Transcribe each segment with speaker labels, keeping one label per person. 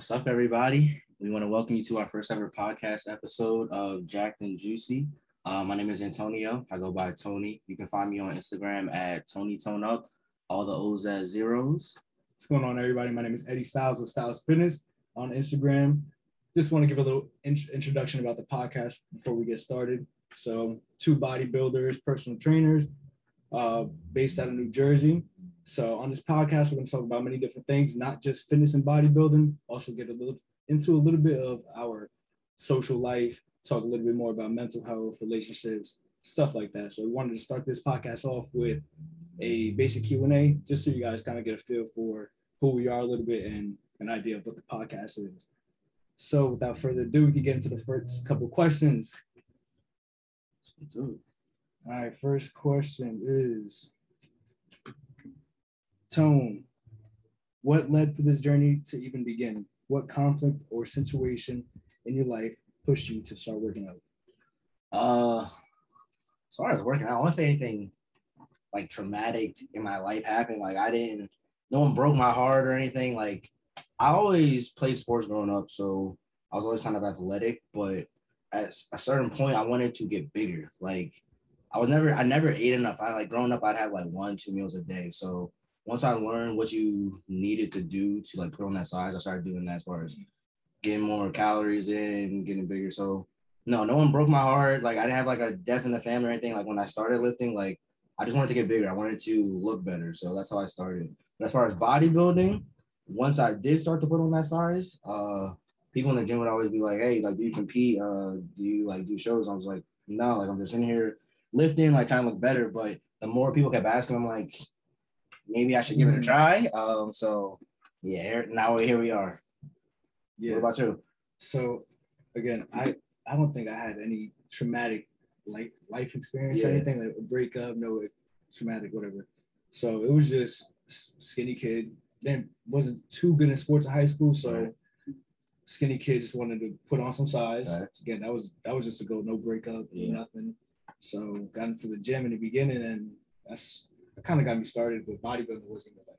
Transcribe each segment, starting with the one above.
Speaker 1: What's up, everybody? We want to welcome you to our first ever podcast episode of Jacked and Juicy. Uh, my name is Antonio. I go by Tony. You can find me on Instagram at Tony Tone Up, all the O's at zeros.
Speaker 2: What's going on, everybody? My name is Eddie Styles with Stylez Fitness on Instagram. Just want to give a little in- introduction about the podcast before we get started. So, two bodybuilders, personal trainers, uh, based out of New Jersey. So, on this podcast, we're going to talk about many different things, not just fitness and bodybuilding. Also, get a little into a little bit of our social life, talk a little bit more about mental health, relationships, stuff like that. So, we wanted to start this podcast off with a basic Q and A, just so you guys kind of get a feel for who we are a little bit and an idea of what the podcast is. So, without further ado, we can get into the first couple questions. All right, first question is Tone, what led for this journey to even begin? What conflict or situation in your life pushed you to start working out?
Speaker 1: Uh, as far as working out, I to say anything like traumatic in my life happened. Like I didn't, no one broke my heart or anything. Like I always played sports growing up, so I was always kind of athletic. But at a certain point, I wanted to get bigger. Like I was never, I never ate enough. I like growing up, I'd have like one, two meals a day. So once I learned what you needed to do to like put on that size, I started doing that as far as getting more calories in, getting bigger. So no, no one broke my heart. Like I didn't have like a death in the family or anything. Like when I started lifting, like I just wanted to get bigger. I wanted to look better. So that's how I started. But as far as bodybuilding, once I did start to put on that size, uh, people in the gym would always be like, "Hey, like, do you compete? Uh, do you like do shows?" I was like, "No, like I'm just in here lifting, like trying to look better." But the more people kept asking, I'm like, maybe I should give it a try. Um, so yeah, here- now here we are.
Speaker 2: Yeah.
Speaker 1: What about you?
Speaker 2: So again, I I don't think I had any traumatic like life experience or
Speaker 1: Yeah.
Speaker 2: anything like a breakup, no traumatic whatever. So it was just skinny kid. Then wasn't too good in sports in high school, so
Speaker 1: Right.
Speaker 2: skinny kid just wanted to put on some size.
Speaker 1: Right.
Speaker 2: Again, that was that was just a go, no breakup,
Speaker 1: Yeah.
Speaker 2: nothing. So got into the gym in the beginning, and that's that kind of got me started. But bodybuilding wasn't even like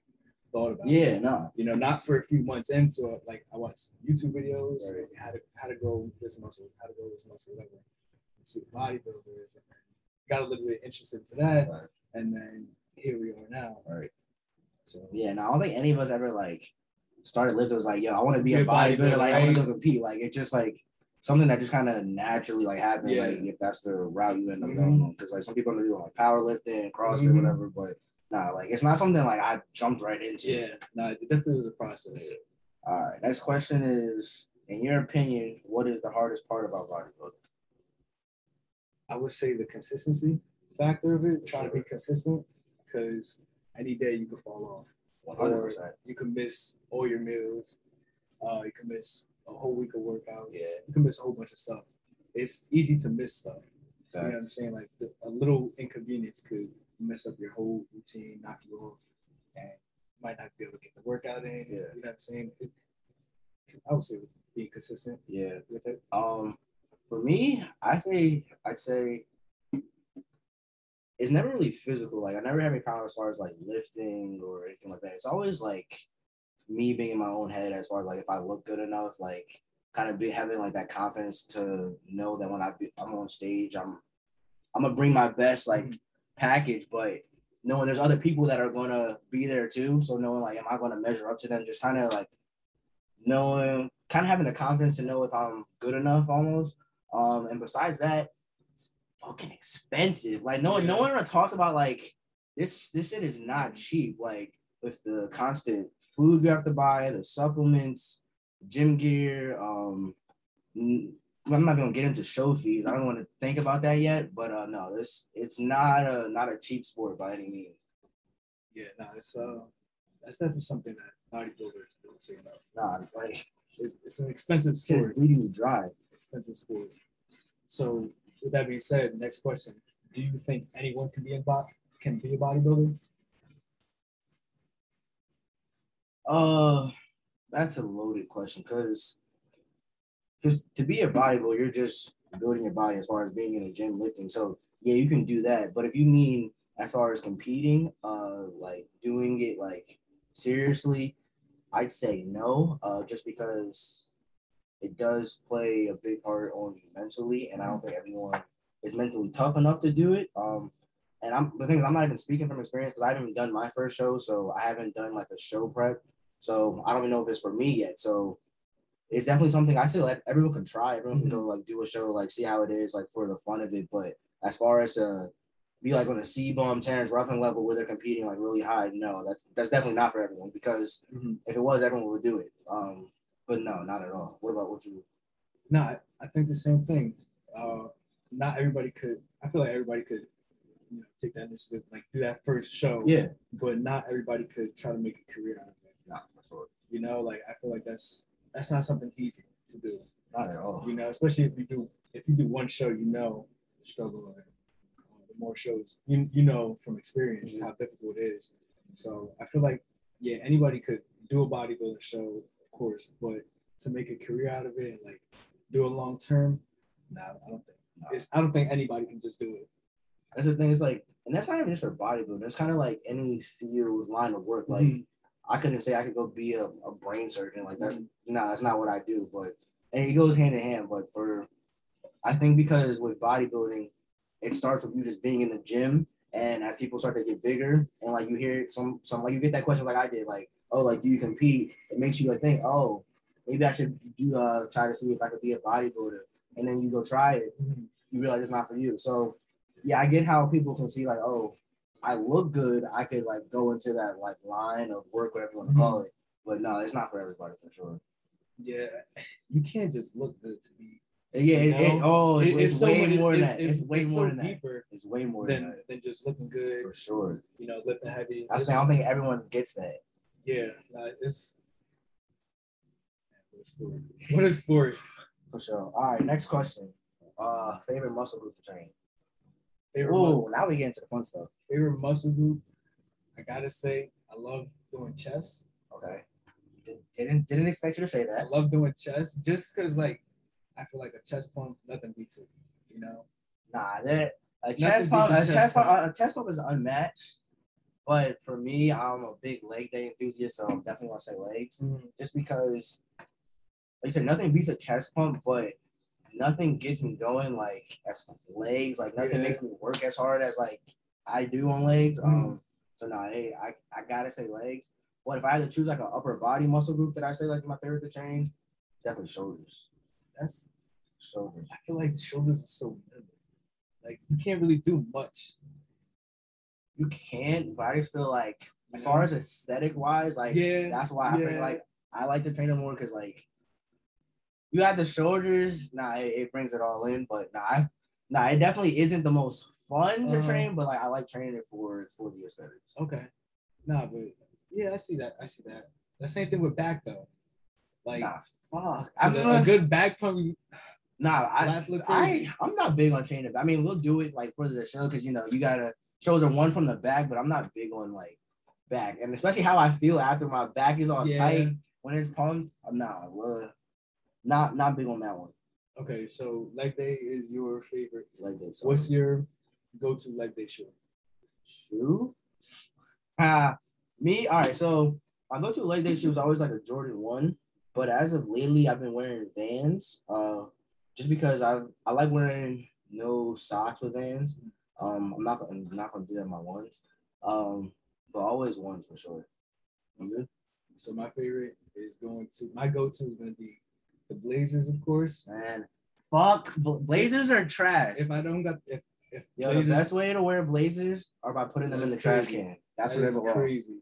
Speaker 2: thought about.
Speaker 1: Yeah, no.
Speaker 2: you know, not for a few months into it. Like I watched YouTube videos,
Speaker 1: Right.
Speaker 2: how to how to grow this muscle, how to grow this muscle, whatever. And see bodybuilders, and got a little bit interested to that,
Speaker 1: Right.
Speaker 2: and then here we are now.
Speaker 1: All right.
Speaker 2: So
Speaker 1: Yeah, no, I don't think any of us ever like started lifting was like, yo, I want to be a bodybuilder,
Speaker 2: bodybuilder,
Speaker 1: like I want to go compete. Like it's just like something that just kind of naturally like happened,
Speaker 2: Yeah.
Speaker 1: like if that's the route you end up
Speaker 2: Mhm.
Speaker 1: going on. Because like some people are doing like powerlifting, CrossFit,
Speaker 2: Mhm.
Speaker 1: whatever, but nah, like it's not something like I jumped right into.
Speaker 2: yeah, no, it definitely was a process.
Speaker 1: All right. Next question is, in your opinion, what is the hardest part about bodybuilding?
Speaker 2: I would say the consistency factor of it, trying to be consistent, because any day you could fall off.
Speaker 1: One hundred
Speaker 2: or
Speaker 1: percent.
Speaker 2: you can miss all your meals. Uh, you can miss a whole week of workouts.
Speaker 1: Yeah.
Speaker 2: You can miss a whole bunch of stuff. It's easy to miss stuff. You know what I'm saying? Like the, a little inconvenience could mess up your whole routine, knock you off, and you might not be able to get the workout in.
Speaker 1: Yeah.
Speaker 2: You know what I'm saying? It, I would say being consistent
Speaker 1: Yeah.
Speaker 2: with it.
Speaker 1: Um, for me, I say I'd say it's never really physical. Like I never had any problems as far as like lifting or anything like that. It's always like me being in my own head as far as like if I look good enough, like kind of be having like that confidence to know that when I be, I'm on stage, I'm I'm gonna bring my best like package, but knowing there's other people that are gonna be there too. So knowing like am I gonna measure up to them? Just kind of like knowing kind of having the confidence to know if I'm good enough almost. Um, and besides that, it's fucking expensive. Like no one, no one ever talks about like this. This shit is not cheap. Like with the constant food you have to buy, the supplements, gym gear. Um, I'm not gonna get into show fees. I don't want to think about that yet. But uh, no, this it's not a not a cheap sport by any means.
Speaker 2: Yeah, no, it's uh, that's definitely something that bodybuilders don't say enough.
Speaker 1: Nah, like
Speaker 2: It's, it's an expensive
Speaker 1: it's
Speaker 2: sport.
Speaker 1: bleeding me dry.
Speaker 2: expensive sport. So, with that being said, next question: Do you think anyone can be a bo- can be a bodybuilder?
Speaker 1: Uh, that's a loaded question because because to be a bodybuilder, you're just building your body as far as being in a gym lifting. So yeah, you can do that. But if you mean as far as competing, uh, like doing it like seriously, I'd say no, uh, just because it does play a big part on you mentally, and I don't think everyone is mentally tough enough to do it. Um, and I'm the thing is, I'm not even speaking from experience because I haven't done my first show, so I haven't done like a show prep, so I don't even know if it's for me yet. So it's definitely something I say let everyone can try. Everyone
Speaker 2: Mm-hmm.
Speaker 1: can go like do a show, like see how it is, like for the fun of it. But as far as uh be like on a CBum Terrence Ruffin level where they're competing like really high, no, that's that's definitely not for everyone because
Speaker 2: Mhm.
Speaker 1: if it was, everyone would do it. Um, but no, not at all. What about what you?
Speaker 2: No, I, I think the same thing. Uh, not everybody could. I feel like everybody could, you know, take that initiative, like do that first show.
Speaker 1: Yeah,
Speaker 2: But not everybody could try to make a career out of it.
Speaker 1: Not for sure.
Speaker 2: You know, like I feel like that's that's not something easy to do.
Speaker 1: Not at all.
Speaker 2: You know, especially if you do if you do one show, you know the struggle of it. Uh, the more shows, you you know from experience
Speaker 1: Mhm.
Speaker 2: how difficult it is. So I feel like yeah, anybody could do a bodybuilding show, of course, but to make a career out of it and like do it long term, no, I don't think. It's, I don't think anybody can just do it.
Speaker 1: That's the thing. It's like, and that's not even just for bodybuilding. It's kind of like any field line of work. Like,
Speaker 2: Mhm.
Speaker 1: I couldn't say I could go be a, a brain surgeon. Like that's no, that's not what I do. But and it goes hand in hand. But for I think because with bodybuilding, it starts with you just being in the gym, and as people start to get bigger, and like you hear some some like you get that question like I did, like oh like do you compete? It makes you like think oh maybe I should do uh try to see if I could be a bodybuilder, and then you go try it, you realize it's not for you. So yeah, I get how people can see like oh I look good, I could like go into that like line of work, whatever you want to call it. But no, it's not for everybody for sure.
Speaker 2: Yeah, you can't just look good to be.
Speaker 1: Yeah, it, it, oh, it's,
Speaker 2: It-
Speaker 1: it's, way
Speaker 2: much-
Speaker 1: more than that.
Speaker 2: It's,
Speaker 1: It's, way
Speaker 2: it's
Speaker 1: more
Speaker 2: so
Speaker 1: than that. It's way more than
Speaker 2: than than just looking good.
Speaker 1: for sure.
Speaker 2: You know, lifting heavy.
Speaker 1: I,
Speaker 2: It's-
Speaker 1: think, I don't think everyone gets that.
Speaker 2: Yeah, nah, it's what a sport. What a sport.
Speaker 1: For sure. All right, next question. Uh, favorite muscle group to train.
Speaker 2: Favorite,
Speaker 1: Oh, now we get into the fun stuff.
Speaker 2: favorite muscle group. I gotta say, I love doing chest.
Speaker 1: Okay. Did- Didn't didn't expect you to say that.
Speaker 2: I love doing chest just because, like, I feel like a chest pump, nothing beats it. You know.
Speaker 1: Nah, that a chest pump, a chest
Speaker 2: chest
Speaker 1: pump,
Speaker 2: pump.
Speaker 1: a chest pump is unmatched. But for me, I'm a big leg day enthusiast, so I'm definitely gonna say legs. Mm-hmm. just because, like you said, nothing beats a chest pump, but nothing gets me going like as legs. Like nothing
Speaker 2: Yeah.
Speaker 1: makes me work as hard as like I do on legs.
Speaker 2: Mhm.
Speaker 1: Um, so no, hey, I, I gotta say legs. But if I had to choose like an upper body muscle group that I say like my favorite to train, it's definitely shoulders.
Speaker 2: That's.
Speaker 1: Shoulders.
Speaker 2: I feel like the shoulders are so. Like you can't really do much.
Speaker 1: You can, but I just feel like as far as aesthetic wise, like
Speaker 2: yeah,
Speaker 1: that's why I
Speaker 2: yeah.
Speaker 1: feel like I like to train them more because like you have the shoulders, nah, it, it brings it all in. But nah, I, nah, it definitely isn't the most fun to
Speaker 2: Uh-huh.
Speaker 1: train, but like I like training it for for the aesthetics.
Speaker 2: Okay. Nah, but yeah, I see that. I see that. The same thing with back though. Like
Speaker 1: Nah, fuck.
Speaker 2: a,
Speaker 1: I'm
Speaker 2: a good back pump.
Speaker 1: nah, I,
Speaker 2: Lats look crazy.
Speaker 1: I I'm not big on training. I mean, we'll do it like for the show because you know you gotta shows are one from the back, but I'm not big on like back, and especially how I feel after my back is all
Speaker 2: Yeah.
Speaker 1: tight when it's pumped. I'm not, well, not not big on that one.
Speaker 2: Okay, so leg day is your favorite.
Speaker 1: Like this.
Speaker 2: What's your go-to leg day shoe?
Speaker 1: shoe? Ah, me. All right. So my go-to leg day shoe is always like a Jordan one, but as of lately, I've been wearing Vans. Uh, just because I I like wearing no socks with Vans. Um, I'm not gonna I'm not gonna do that my ones. Um, but always ones for sure. You?
Speaker 2: So my favorite is going to my go-to is gonna be the Blazers, of course.
Speaker 1: Man, fuck. Blazers are trash.
Speaker 2: If I don't got if if
Speaker 1: Yo, the best way to wear Blazers are by putting them in the trash
Speaker 2: crazy.
Speaker 1: can. That's
Speaker 2: that
Speaker 1: where they
Speaker 2: crazy,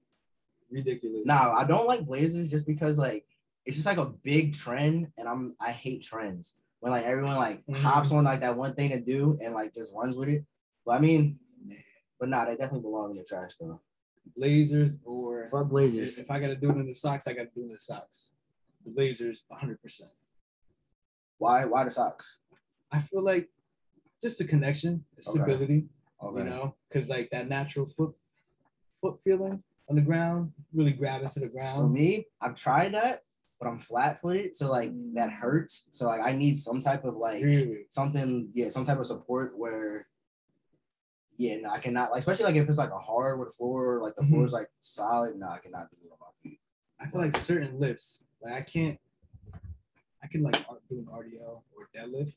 Speaker 2: ridiculous.
Speaker 1: Nah, I don't like blazers just because like it's just like a big trend, and I'm I hate trends when like everyone like
Speaker 2: Mhm.
Speaker 1: hops on like that one thing to do and like just runs with it. But I mean, but nah, they definitely belong in the trash though.
Speaker 2: Blazers or
Speaker 1: Fuck blazers.
Speaker 2: if I gotta do it in the socks, I gotta do it in the socks. The Blazers, 100. percent
Speaker 1: Why? Why the socks?
Speaker 2: I feel like just a connection, a stability.
Speaker 1: Okay.
Speaker 2: you know, because like that natural foot foot feeling on the ground, really grab into the ground.
Speaker 1: For me, I've tried that, but I'm flat footed, so like that hurts. So like I need some type of like
Speaker 2: really,
Speaker 1: something, yeah, some type of support where. Yeah, no, I cannot like, especially like if it's like a hardwood floor, like the
Speaker 2: Mhm.
Speaker 1: floor is like solid. No, I cannot do it on my feet.
Speaker 2: I feel like certain lifts, like I can't, I can like do an RDL or deadlift.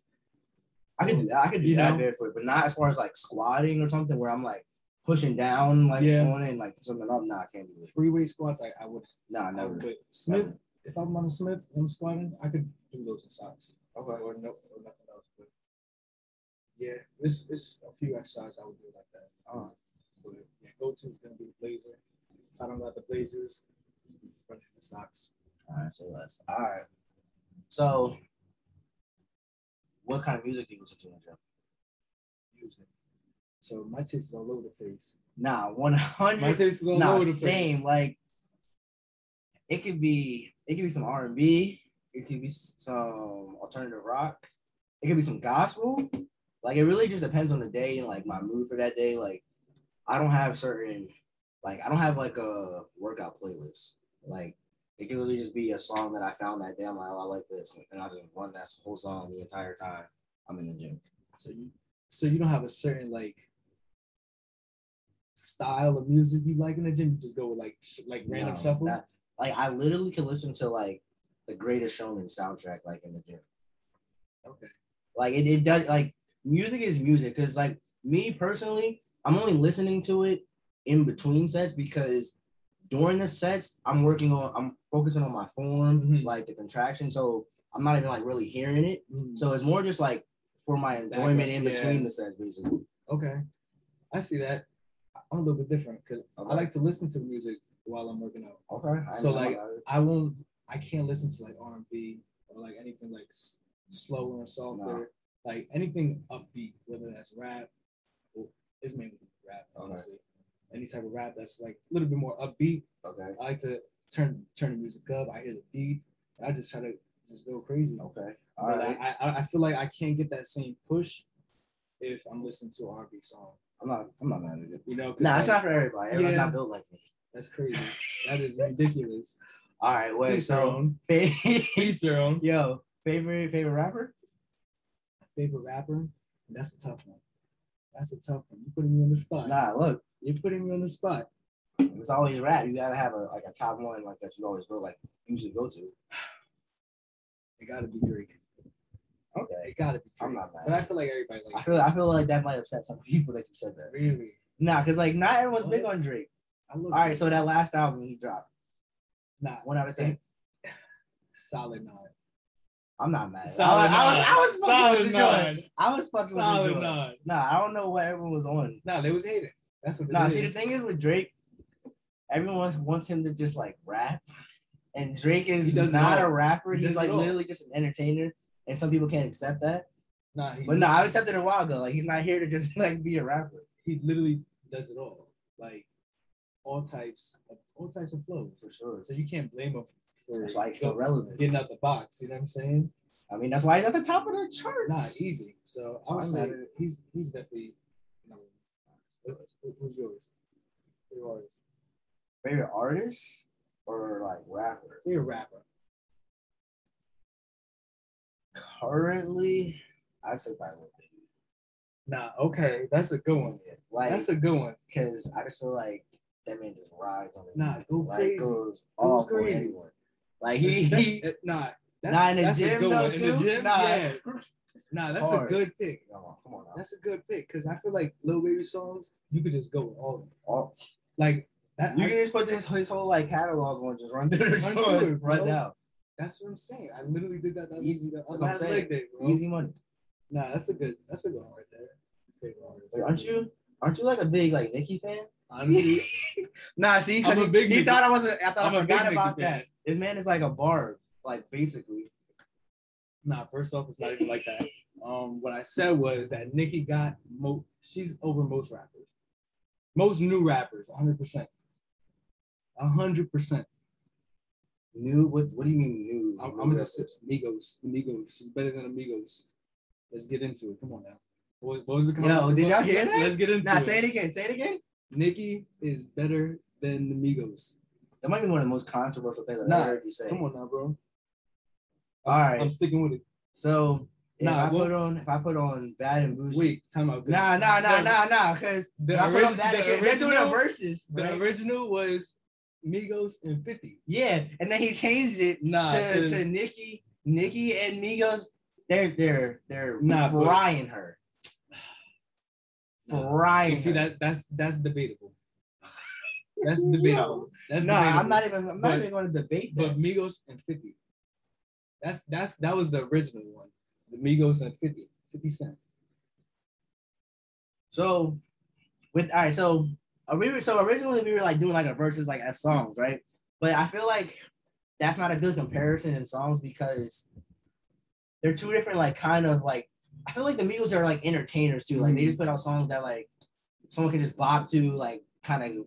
Speaker 1: I can do that. I can do
Speaker 2: You
Speaker 1: that
Speaker 2: know?
Speaker 1: barefoot, but not as far as like squatting or something where I'm like pushing down like
Speaker 2: Yeah.
Speaker 1: on it and like something up. Nah, I can't do it.
Speaker 2: Free weight squats, I, I would.
Speaker 1: Nah, never.
Speaker 2: would. Smith, if I'm on a Smith, and I'm squatting, I could do those in socks.
Speaker 1: Okay.
Speaker 2: Or no, or nothing else. But yeah, it's it's a few exercises I would do like that.
Speaker 1: Uh,
Speaker 2: But yeah, go to is gonna be the blazer. If I don't got the blazers, run in the socks.
Speaker 1: All right, say less. All right. So, what kind of music do you listen to?
Speaker 2: Music. So my taste is all over the place.
Speaker 1: Nah, one
Speaker 2: My
Speaker 1: hundred.
Speaker 2: taste is all
Speaker 1: Nah,
Speaker 2: over the
Speaker 1: same.
Speaker 2: place.
Speaker 1: Like, it could be. It could be some R and B. It could be some alternative rock. It could be some gospel. Like, it really just depends on the day and like my mood for that day. Like, I don't have certain. Like, I don't have like a workout playlist. Like, it could really just be a song that I found that day. I'm like, oh, I like this, and I just run that whole song the entire time I'm in the gym.
Speaker 2: So you so you don't have a certain like style of music you like in the gym. You just go with like sh- like random
Speaker 1: No,
Speaker 2: shuffle.
Speaker 1: that- like I literally could listen to like the Greatest Showman soundtrack like in the gym.
Speaker 2: okay.
Speaker 1: Like it, it does like music is music because like me personally, I'm only listening to it in between sets because during the sets I'm working on I'm focusing on my form,
Speaker 2: Mhm.
Speaker 1: like the contraction. So I'm not even like really hearing it.
Speaker 2: Mm,
Speaker 1: So it's more just like for my enjoyment in
Speaker 2: yeah.
Speaker 1: between the sets, basically.
Speaker 2: okay. I see that. I'm a little bit different because I like to listen to music while I'm working out.
Speaker 1: Okay. I
Speaker 2: So, like. I won't. I can't listen to like R&B or like anything like s- slower or softer.
Speaker 1: No.
Speaker 2: Like anything upbeat, whether that's rap or it's mainly rap,
Speaker 1: Okay.
Speaker 2: Any type of rap that's like a little bit more upbeat.
Speaker 1: okay.
Speaker 2: I like to turn turn the music up. I hear the beats. And I just try to just go crazy.
Speaker 1: Okay. All
Speaker 2: But
Speaker 1: right.
Speaker 2: I, I I feel like I can't get that same push if I'm listening to an R&B song.
Speaker 1: I'm not I'm not mad at it.
Speaker 2: You know? 'cause,
Speaker 1: Nah, it's not for everybody. Everyone's
Speaker 2: Yeah.
Speaker 1: not built like me.
Speaker 2: That's crazy. that is ridiculous.
Speaker 1: All right, wait.
Speaker 2: Teach
Speaker 1: So,
Speaker 2: own.
Speaker 1: fa-
Speaker 2: Each their own.
Speaker 1: yo, favorite favorite rapper?
Speaker 2: favorite rapper? That's a tough one. That's a tough one. You're putting me on the spot.
Speaker 1: Nah, look,
Speaker 2: You're putting me on the spot.
Speaker 1: it's always rap. You gotta have a like a top one like that you always go like usually go to.
Speaker 2: It gotta be Drake.
Speaker 1: Okay,
Speaker 2: It gotta be Drake.
Speaker 1: I'm not mad.
Speaker 2: But I feel like everybody
Speaker 1: I feel I feel like that might upset some people that you said that.
Speaker 2: really.
Speaker 1: Nah, cause like not everyone's big on Drake.
Speaker 2: I love
Speaker 1: All right,
Speaker 2: Drake.
Speaker 1: so that last album he dropped,
Speaker 2: nah,
Speaker 1: one out of ten.
Speaker 2: solid nine.
Speaker 1: I'm not mad.
Speaker 2: Solid
Speaker 1: I was, I was, I was fucking
Speaker 2: Solid
Speaker 1: with the
Speaker 2: nine.
Speaker 1: joint. I was fucking with the joint.
Speaker 2: nine.
Speaker 1: Nah, I don't know what everyone was on.
Speaker 2: Nah, they was hating. That's what
Speaker 1: Nah,
Speaker 2: is.
Speaker 1: see the thing is with Drake, everyone wants him to just like rap, and Drake is not
Speaker 2: all.
Speaker 1: a rapper.
Speaker 2: He
Speaker 1: He's like
Speaker 2: it
Speaker 1: literally just an entertainer, and some people can't accept that.
Speaker 2: Nah, he,
Speaker 1: But no, I accepted it a while ago. Like he's not here to just like be a rapper
Speaker 2: he literally does it all. Like all types of all types of flows.
Speaker 1: for sure.
Speaker 2: So you can't blame him for
Speaker 1: That's why he's so relevant.
Speaker 2: getting out the box. You know what I'm saying?
Speaker 1: I mean, that's why he's at the top of the charts.
Speaker 2: Not easy. So I would
Speaker 1: So I'm
Speaker 2: say
Speaker 1: mad at it.
Speaker 2: he's he's definitely number one. Who's yours? Favorite artist?
Speaker 1: Favorite artist or like rapper?
Speaker 2: Favorite rapper?
Speaker 1: Currently, I'd say probably Lil Baby.
Speaker 2: Nah, okay, that's a good one.
Speaker 1: Like,
Speaker 2: That's a good one.
Speaker 1: because I just feel like that man just rides on it.
Speaker 2: Nah, go
Speaker 1: like,
Speaker 2: crazy.
Speaker 1: Goes
Speaker 2: crazy.
Speaker 1: anyone. Like he,
Speaker 2: That's-
Speaker 1: he
Speaker 2: that- nah, that's,
Speaker 1: Nah, in the
Speaker 2: that's a
Speaker 1: gym
Speaker 2: good
Speaker 1: though
Speaker 2: one.
Speaker 1: too.
Speaker 2: In the gym,
Speaker 1: nah,
Speaker 2: yeah. Nah, that's
Speaker 1: Hard.
Speaker 2: a good pick.
Speaker 1: Come on, come on now.
Speaker 2: That's a good pick because I feel like Lil Baby songs you could just go with all of them.
Speaker 1: All,
Speaker 2: Like that.
Speaker 1: you
Speaker 2: I-
Speaker 1: can just put this his whole like catalog on, just run through the
Speaker 2: Run through it,
Speaker 1: right now.
Speaker 2: that's what I'm saying. I literally did that. that
Speaker 1: Easy.
Speaker 2: that
Speaker 1: That's what I'm
Speaker 2: last
Speaker 1: saying.
Speaker 2: leg day, bro.
Speaker 1: Easy money.
Speaker 2: Nah, that's a good. That's a good one right there. Favorite artist.
Speaker 1: Wait, aren't you? Aren't you like a big like Nicki fan?
Speaker 2: Honestly,
Speaker 1: nah, see, because
Speaker 2: I'm a
Speaker 1: he,
Speaker 2: big
Speaker 1: he
Speaker 2: Nicki-
Speaker 1: thought I was. A, I thought
Speaker 2: I'm
Speaker 1: I
Speaker 2: a
Speaker 1: forgot
Speaker 2: Nicki
Speaker 1: about
Speaker 2: fan.
Speaker 1: that. This man is like a barb, like basically.
Speaker 2: Nah, first off, it's not even like that. Um, what I said was that Nicki got mo she's over most rappers. Most new rappers, 100 percent. hundred percent.
Speaker 1: New? What? What do you mean new?
Speaker 2: I'm,
Speaker 1: new
Speaker 2: I'm gonna just
Speaker 1: rappers?
Speaker 2: Amigos. Amigos. She's better than Amigos. Let's get into it. Come on now. What, what was it?
Speaker 1: Yo, did y'all hear that?
Speaker 2: Let's get into
Speaker 1: Nah,
Speaker 2: it.
Speaker 1: say it again. Say it again.
Speaker 2: Nicki is better than the Migos.
Speaker 1: That might be one of the most controversial things I've
Speaker 2: Nah,
Speaker 1: ever heard you say.
Speaker 2: Come on now, bro.
Speaker 1: All
Speaker 2: I'm,
Speaker 1: right.
Speaker 2: I'm sticking with it.
Speaker 1: So if
Speaker 2: Nah,
Speaker 1: I
Speaker 2: what-
Speaker 1: put on if I put on Bad and Boujee.
Speaker 2: Wait, time out.
Speaker 1: Nah, nah, nah, nah, nah. Because
Speaker 2: The,
Speaker 1: I put on bad
Speaker 2: the
Speaker 1: and shit, they're doing
Speaker 2: original,
Speaker 1: verses.
Speaker 2: the
Speaker 1: right?
Speaker 2: original was Migos and 50.
Speaker 1: Yeah, and then he changed it
Speaker 2: Nah,
Speaker 1: to, to Nicki, Nicki and Migos. They're they're they're
Speaker 2: Nah,
Speaker 1: frying her.
Speaker 2: Nah. You see that that's that's debatable. That's debatable. That's
Speaker 1: No,
Speaker 2: debatable.
Speaker 1: I'm not even. I'm not
Speaker 2: But-
Speaker 1: even going to debate that.
Speaker 2: But Migos and 50. That's that's that was the original one. The Migos and 50. 50 Cent.
Speaker 1: So, with all right, so uh, we so originally we were like doing like a versus like F songs, right? But I feel like that's not a good comparison in songs because they're two different like kind of like I feel like the Migos are like entertainers too. Like they just mm-hmm. put out songs that like someone can just bob to, like kind of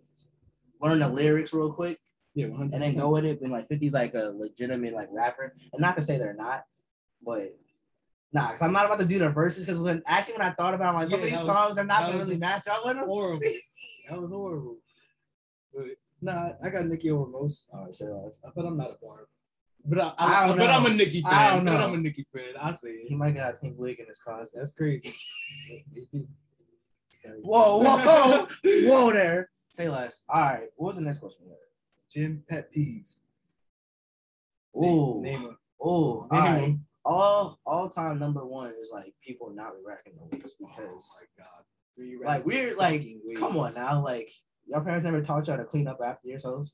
Speaker 1: learn the lyrics real quick
Speaker 2: Yeah, 100
Speaker 1: and then go with it. And like 50's like a legitimate like rapper, and not to say they're not, but. Nah, cause I'm not about to do the verses. Cause when actually when I thought about, it, like some
Speaker 2: Yeah,
Speaker 1: of these
Speaker 2: that was-
Speaker 1: songs are not gonna really match up with them.
Speaker 2: horrible. that was horrible. But nah, I got Nicki over most.
Speaker 1: All right, so
Speaker 2: But I'm not a bar. But I,
Speaker 1: I
Speaker 2: I,
Speaker 1: don't
Speaker 2: but I'm a Nicki fan.
Speaker 1: I don't
Speaker 2: But
Speaker 1: know.
Speaker 2: I'm a Nicki fan. I say
Speaker 1: he
Speaker 2: it.
Speaker 1: might got a pink wig in his closet.
Speaker 2: That's crazy.
Speaker 1: Whoa, whoa, whoa there. Say less. All right, what was the next question?
Speaker 2: Gym pet peeves.
Speaker 1: Ooh,
Speaker 2: Name them.
Speaker 1: ooh, all
Speaker 2: Name
Speaker 1: right. All all time number one is like people not racking the weights
Speaker 2: Oh
Speaker 1: because
Speaker 2: my god.
Speaker 1: Like we're like come on now like your parents never taught y'all to clean up after yourselves.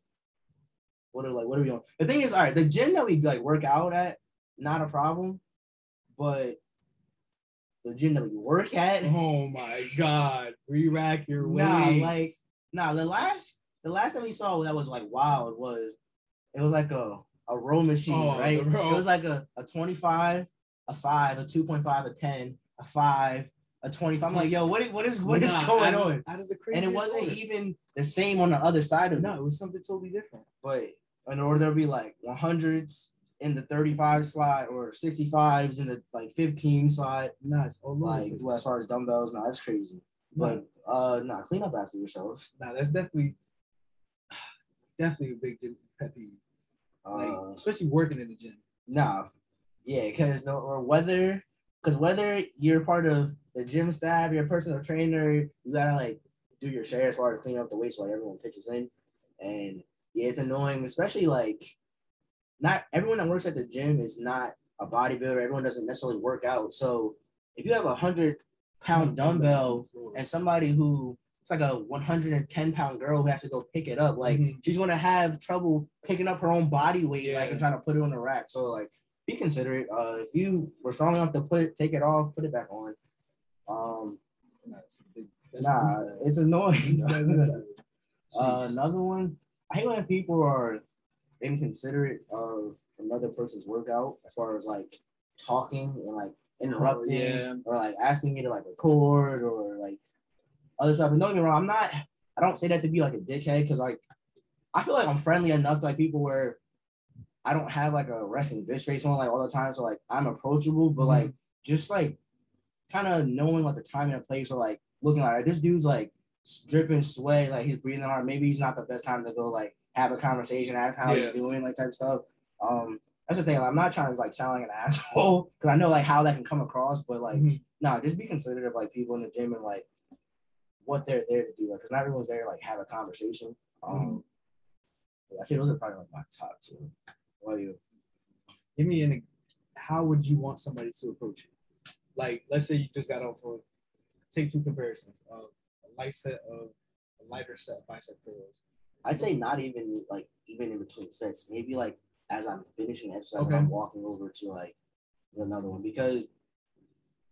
Speaker 1: What are like what are we on? The thing is, all right, the gym that we like work out at, not a problem, but the gym that we work at,
Speaker 2: Oh my god. Re-rack your weights.
Speaker 1: Nah, like nah. The last the last time we saw that was like wild was it was like a a row machine,
Speaker 2: Oh,
Speaker 1: right? It was like a, a 25, a five, a 2.5, a 10, a five, a 25. I'm like, yo, what is what is what is
Speaker 2: Nah,
Speaker 1: going
Speaker 2: out
Speaker 1: on?
Speaker 2: Out of the crazy
Speaker 1: And it wasn't
Speaker 2: order.
Speaker 1: even the same on the other side of
Speaker 2: No,
Speaker 1: it.
Speaker 2: it was something totally different.
Speaker 1: But in order there'll be like 100s in the 35 slot or 65s in the like 15 slot.
Speaker 2: Nah, all over.
Speaker 1: Like well, as far as dumbbells, no, that's crazy. But uh nah, clean up after yourselves.
Speaker 2: Nah, that's definitely definitely a big pet peeve. Like,
Speaker 1: Uh,
Speaker 2: especially working in the gym.
Speaker 1: Nah, yeah, because no, or whether, because whether you're part of the gym staff, you're a personal trainer, you gotta like do your share as far as clean up the waste, like everyone pitches in, and yeah, it's annoying, especially like not everyone that works at the gym is not a bodybuilder. Everyone doesn't necessarily work out, so if you have a hundred pound dumbbell and somebody who it's like a 110 pound girl who has to go pick it up. Like
Speaker 2: Mhm.
Speaker 1: she's gonna have trouble picking up her own body weight, like and trying to put it on the rack. So like be considerate. Uh if you were strong enough to put it, take it off, put it back on. Um
Speaker 2: Nah, it's big,
Speaker 1: nah, it's annoying. Uh, another one, I hate when people are inconsiderate of another person's workout as far as like talking and like interrupting oh,
Speaker 2: yeah.
Speaker 1: or like asking me to like record or like other stuff. And don't get me wrong, I'm not. I don't say that to be like a dickhead because like I feel like I'm friendly enough to like people where I don't have like a resting bitch face on like all the time. So like I'm approachable, but mm-hmm. like just like kind of knowing like the time and place or like looking like this dude's like dripping sweat, like he's breathing hard. Maybe he's not the best time to go like have a conversation, ask how he's doing, like type stuff. Um, that's the thing. Like, I'm not trying to like sound like an asshole because I know like how that can come across, but like
Speaker 2: Mhm.
Speaker 1: no, just be considerate of like people in the gym and like what they're there to do. Like, because not everyone's there to like have a conversation. Um, I say those are probably like my top two. What are you?
Speaker 2: Give me an. How would you want somebody to approach you? Like, let's say you just got off for. Take two comparisons. Uh, a light set of a lighter set of bicep curls.
Speaker 1: I'd say not even like even in between sets. Maybe like as I'm finishing exercise,
Speaker 2: Okay.
Speaker 1: I'm walking over to like another one because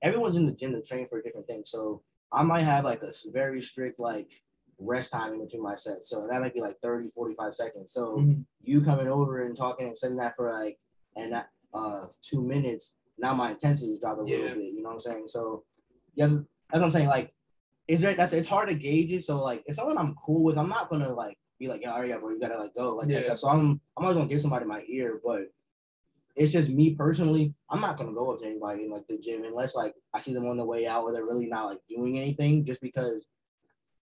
Speaker 1: everyone's in the gym to train for a different thing. So I might have like a very strict like rest time in between my sets. So that might be like 30, 45 seconds. So
Speaker 2: Mhm.
Speaker 1: you coming over and talking and saying that for like and that uh two minutes, now my intensity is dropped a
Speaker 2: Yeah.
Speaker 1: little bit. You know what I'm saying? So yes, that's what I'm saying. Like, is there that's it's hard to gauge it. So like, it's someone I'm cool with. I'm not gonna like be like, yeah, yeah, bro, you gotta like go like that
Speaker 2: Yeah.
Speaker 1: stuff. So I'm I'm always gonna give somebody my ear, but it's just me personally. I'm not gonna go up to anybody in like the gym unless like I see them on the way out or they're really not like doing anything. Just because,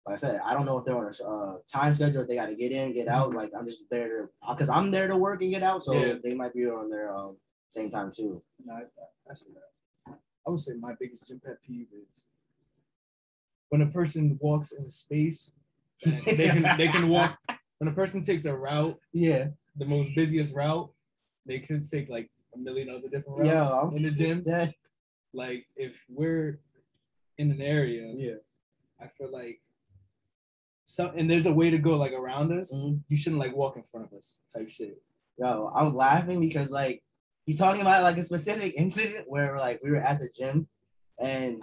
Speaker 1: like I said, I don't know if they're on a uh, time schedule. If they got to get in, get out. Like I'm just there to because I'm there to work and get out. So
Speaker 2: Yeah.
Speaker 1: they might be on their um, same time too.
Speaker 2: No, I, I see that. I would say my biggest gym pet peeve is when a person walks in a space they can they can walk when a person takes a route,
Speaker 1: Yeah.
Speaker 2: the most busiest route, they can take like a million other different routes
Speaker 1: Yeah, I'm-
Speaker 2: in the gym.
Speaker 1: Yeah.
Speaker 2: Like if we're in an area,
Speaker 1: Yeah.
Speaker 2: I feel like so and there's a way to go like around us.
Speaker 1: Mhm.
Speaker 2: You shouldn't like walk in front of us type shit.
Speaker 1: Yo, I'm laughing because like he's talking about like a specific incident where like we were at the gym and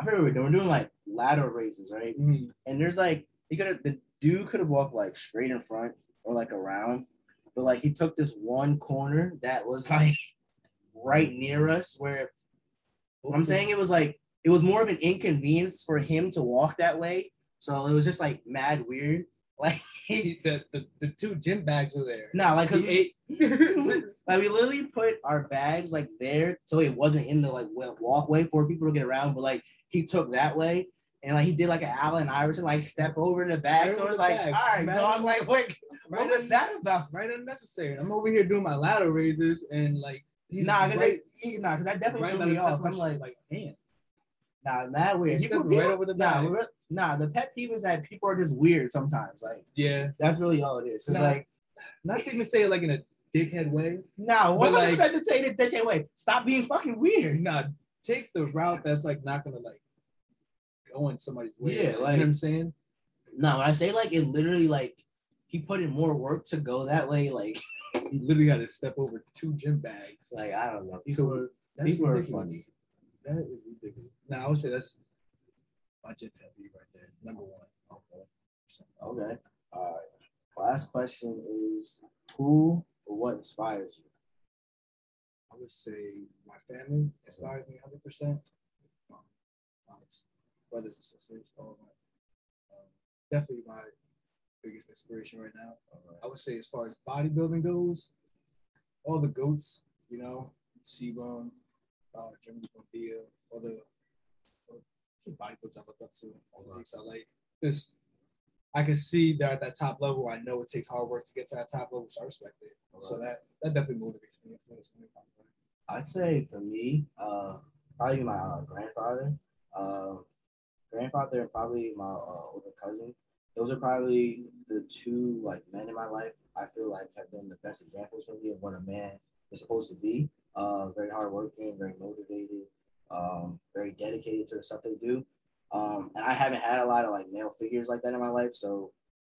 Speaker 1: I what we were doing. We doing like lateral raises, right?
Speaker 2: Mhm.
Speaker 1: And there's like he could have the dude could have walked like straight in front or like around, but like he took this one corner that was like right near us where I'm saying it was like it was more of an inconvenience for him to walk that way. So it was just like mad weird. Like
Speaker 2: the, the, the two gym bags are there.
Speaker 1: nah, like we,
Speaker 2: ate-
Speaker 1: like we literally put our bags like there so it wasn't in the like walkway for people to get around, but like he took that way and like he did like an Allen Iverson like step over the bag.
Speaker 2: Right
Speaker 1: so it's like, all right, dog, like what, what was that about?
Speaker 2: right unnecessary. I'm over here doing my lateral raises and like he's
Speaker 1: nah, cause
Speaker 2: right,
Speaker 1: they, nah, cause that definitely
Speaker 2: right
Speaker 1: threw me off. I'm like,
Speaker 2: like hand.
Speaker 1: Nah, mad weird. People-
Speaker 2: right
Speaker 1: people-
Speaker 2: over the
Speaker 1: nah, we're- nah, the pet peeve is that people are just weird sometimes. Like
Speaker 2: Yeah.
Speaker 1: that's really all it is. It's
Speaker 2: Nah.
Speaker 1: like,
Speaker 2: Not to even say it like in a dickhead way.
Speaker 1: nah, one
Speaker 2: like-
Speaker 1: hundred percent to say that dickhead way. Stop being fucking weird.
Speaker 2: Nah, take the route that's like not gonna like go in somebody's way.
Speaker 1: Yeah,
Speaker 2: you know
Speaker 1: like-
Speaker 2: what I'm saying?
Speaker 1: No, when I say like it literally like he put in more work to go that way. Like
Speaker 2: He literally had to step over two gym bags.
Speaker 1: like I don't know. People,
Speaker 2: that's
Speaker 1: people are
Speaker 2: ridiculous. That is ridiculous. Now I would say that's pet peeve right there. Number one. Okay.
Speaker 1: okay. All right. Last question is who or what inspires you?
Speaker 2: I would say my family inspires me 100. percent My brothers and sisters, all of my, um, definitely my biggest inspiration right now. I would say as far as bodybuilding goes, all the goats, you know, CBum, uh, Buendia, all the all the bodybuilders I look up to, I like. Just I can see they're at that top level. I know it takes hard work to get to that top level, so I respect it. So that that definitely motivates me.
Speaker 1: I'd say for me, uh, probably my uh, grandfather, uh, grandfather, and probably my uh, older cousin. Those are probably the two like men in my life. I feel like have been the best examples for me of what a man is supposed to be. Uh, very hardworking, very motivated, um, very dedicated to the stuff they do. Um, and I haven't had a lot of like male figures like that in my life. So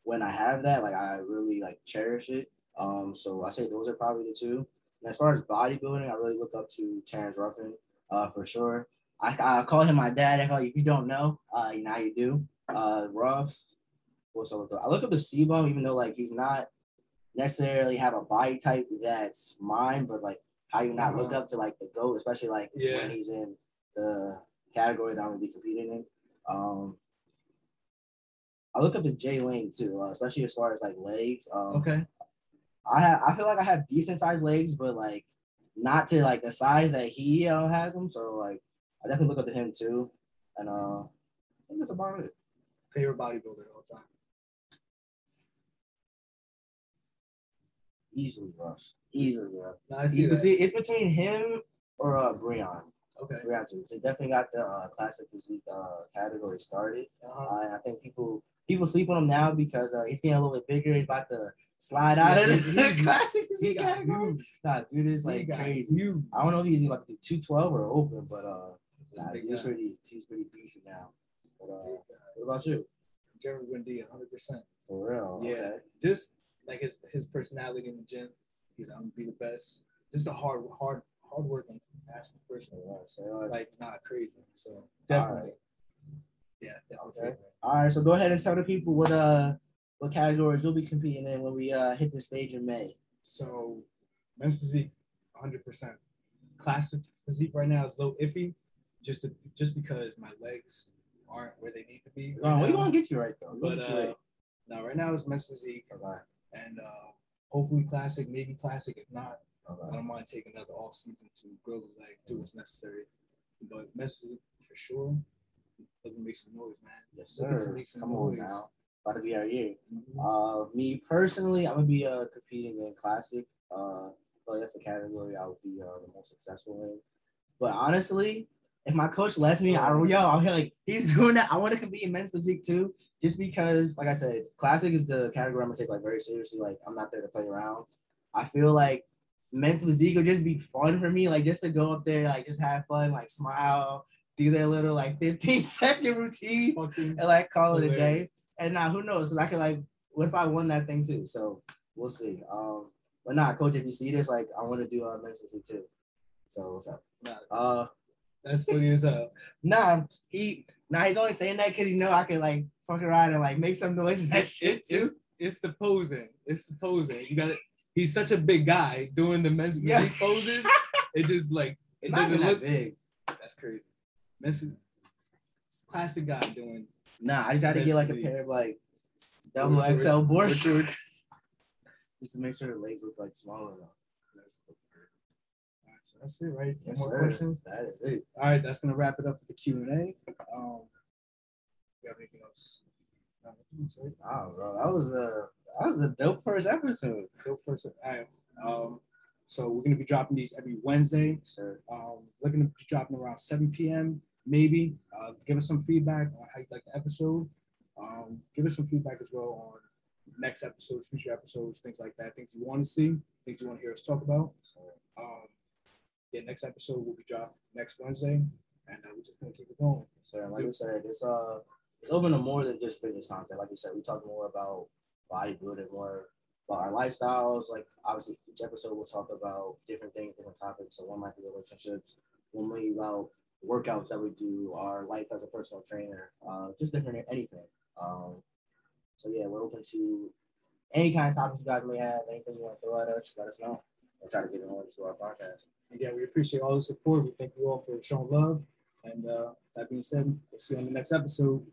Speaker 1: when I have that, like I really like cherish it. Um, so I say those are probably the two. And as far as bodybuilding, I really look up to Terrence Ruffin, uh, for sure. I, I call him my dad. I call if you don't know, uh, now you do. Uh, Ruff. What's up? I look up to CBum, even though like he's not necessarily have a body type that's mine, but like how you not look
Speaker 2: Uh-huh.
Speaker 1: up to like the goat, especially like
Speaker 2: Yeah.
Speaker 1: when he's in the category that I'm gonna be competing in. Um, I look up to Jay Lane too, uh, especially as far as like legs. Um,
Speaker 2: Okay.
Speaker 1: I have, I feel like I have decent sized legs, but like not to like the size that he uh, has them. So like I definitely look up to him too, and uh, I think that's about it.
Speaker 2: Favorite bodybuilder of all time.
Speaker 1: Easily, Rush. Easily, bro.
Speaker 2: No, I see
Speaker 1: It's
Speaker 2: that.
Speaker 1: between, it's between him or uh, Breon.
Speaker 2: Okay.
Speaker 1: Breon too. They definitely got the uh, classic physique uh, category started.
Speaker 2: Uh-huh.
Speaker 1: Uh, and I think people people sleep on him now because uh, he's getting a little bit bigger. He's about to slide out
Speaker 2: Yeah,
Speaker 1: of the
Speaker 2: he-
Speaker 1: classic physique category.
Speaker 2: huge.
Speaker 1: Nah, dude is like crazy.
Speaker 2: huge.
Speaker 1: I don't know if he's about to do 212 or open, but uh, nah,
Speaker 2: Big
Speaker 1: he's
Speaker 2: guy.
Speaker 1: pretty he's pretty beefy now. But uh,
Speaker 2: Big guy.
Speaker 1: what about you?
Speaker 2: Jeremy Buendia, 100. percent
Speaker 1: For real?
Speaker 2: Yeah,
Speaker 1: Okay.
Speaker 2: just like his his personality in the gym. He's I'm gonna be the best. Just a hard, hard, hard working asking person.
Speaker 1: Right, so,
Speaker 2: Like not crazy. So definitely. Yeah, definitely.
Speaker 1: Okay. all right, so go ahead and tell the people what uh what categories you'll be competing in when we uh hit the stage in May.
Speaker 2: So men's physique, 100 percent Classic physique right now is a little iffy, just to, just because my legs aren't where they need to be. Right
Speaker 1: we
Speaker 2: now.
Speaker 1: gonna get you right though. We
Speaker 2: But uh,
Speaker 1: right.
Speaker 2: now right now it's men's physique
Speaker 1: Okay.
Speaker 2: And uh, hopefully classic, maybe classic. If not, I don't mind taking another off season to grow the leg, do what's necessary. But physique for sure. Let me make some noise, man.
Speaker 1: Yes,
Speaker 2: Looking to
Speaker 1: sir.
Speaker 2: make some
Speaker 1: Come on
Speaker 2: noise.
Speaker 1: now. About to be our year.
Speaker 2: Mhm.
Speaker 1: Uh, me personally, I'm gonna be uh competing in classic. Uh, but that's a category I'll be uh, the most successful in. But honestly, if my coach lets me, I yo, I'm like, he's doing that. I want to compete in men's physique too, just because, like I said, classic is the category I'm gonna take like very seriously. Like I'm not there to play around. I feel like men's physique will just be fun for me, like just to go up there, like just have fun, like smile, do their little like 15 second routine, and like call it a day. And now who knows? Because I could like, what if I won that thing too? So we'll see. Um, but nah, coach, if you see this, like I want to do uh, men's physique too. So what's up? Uh,
Speaker 2: that's funny as hell.
Speaker 1: Nah, he nah, he's only saying that because you know I could like fuck around and like make some noise and that shit
Speaker 2: It's,
Speaker 1: too.
Speaker 2: it's, it's the posing. It's the posing. You got it. He's such a big guy doing the men's
Speaker 1: Yeah.
Speaker 2: physique poses. It just like it
Speaker 1: Not
Speaker 2: doesn't
Speaker 1: even that
Speaker 2: look.
Speaker 1: big.
Speaker 2: That's crazy. This is it's a classic guy doing.
Speaker 1: Nah, I just had to get like a pair of like double XL board
Speaker 2: shorts.
Speaker 1: shorts. just to make sure the legs look like smaller enough.
Speaker 2: That's, so that's it, right?
Speaker 1: Yes,
Speaker 2: more
Speaker 1: sir.
Speaker 2: questions.
Speaker 1: That is it.
Speaker 2: All right, that's gonna wrap it up for the Q and A. Um, you have anything else? No.
Speaker 1: Wow, bro, that was a that was a dope first episode.
Speaker 2: Go first. All right. Um, so we're gonna be dropping these every Wednesday.
Speaker 1: Sure.
Speaker 2: Um, looking to be dropping around 7 p.m. Maybe. Uh, give us some feedback on how you like the episode. Um, give us some feedback as well on next episodes, future episodes, things like that. Things you want to see, things you want to hear us talk about. So, um, yeah, next episode will be dropped next Wednesday, and uh, we're just gonna keep it going.
Speaker 1: So like I said, it's uh it's open to more than just fitness content. Like you said, we talk more about bodybuilding, more about our lifestyles. Like obviously each episode we'll talk about different things, different topics. So one might be relationships, one might be about workouts that we do, our life as a personal trainer, uh, just different anything. Um, so yeah, we're open to any kind of topics you guys may have, anything you want to throw at us, let us know. We'll try to get it on to our podcast.
Speaker 2: Again, we appreciate all the support. We thank you all for showing love. And uh, that being said, we'll see you on the next episode.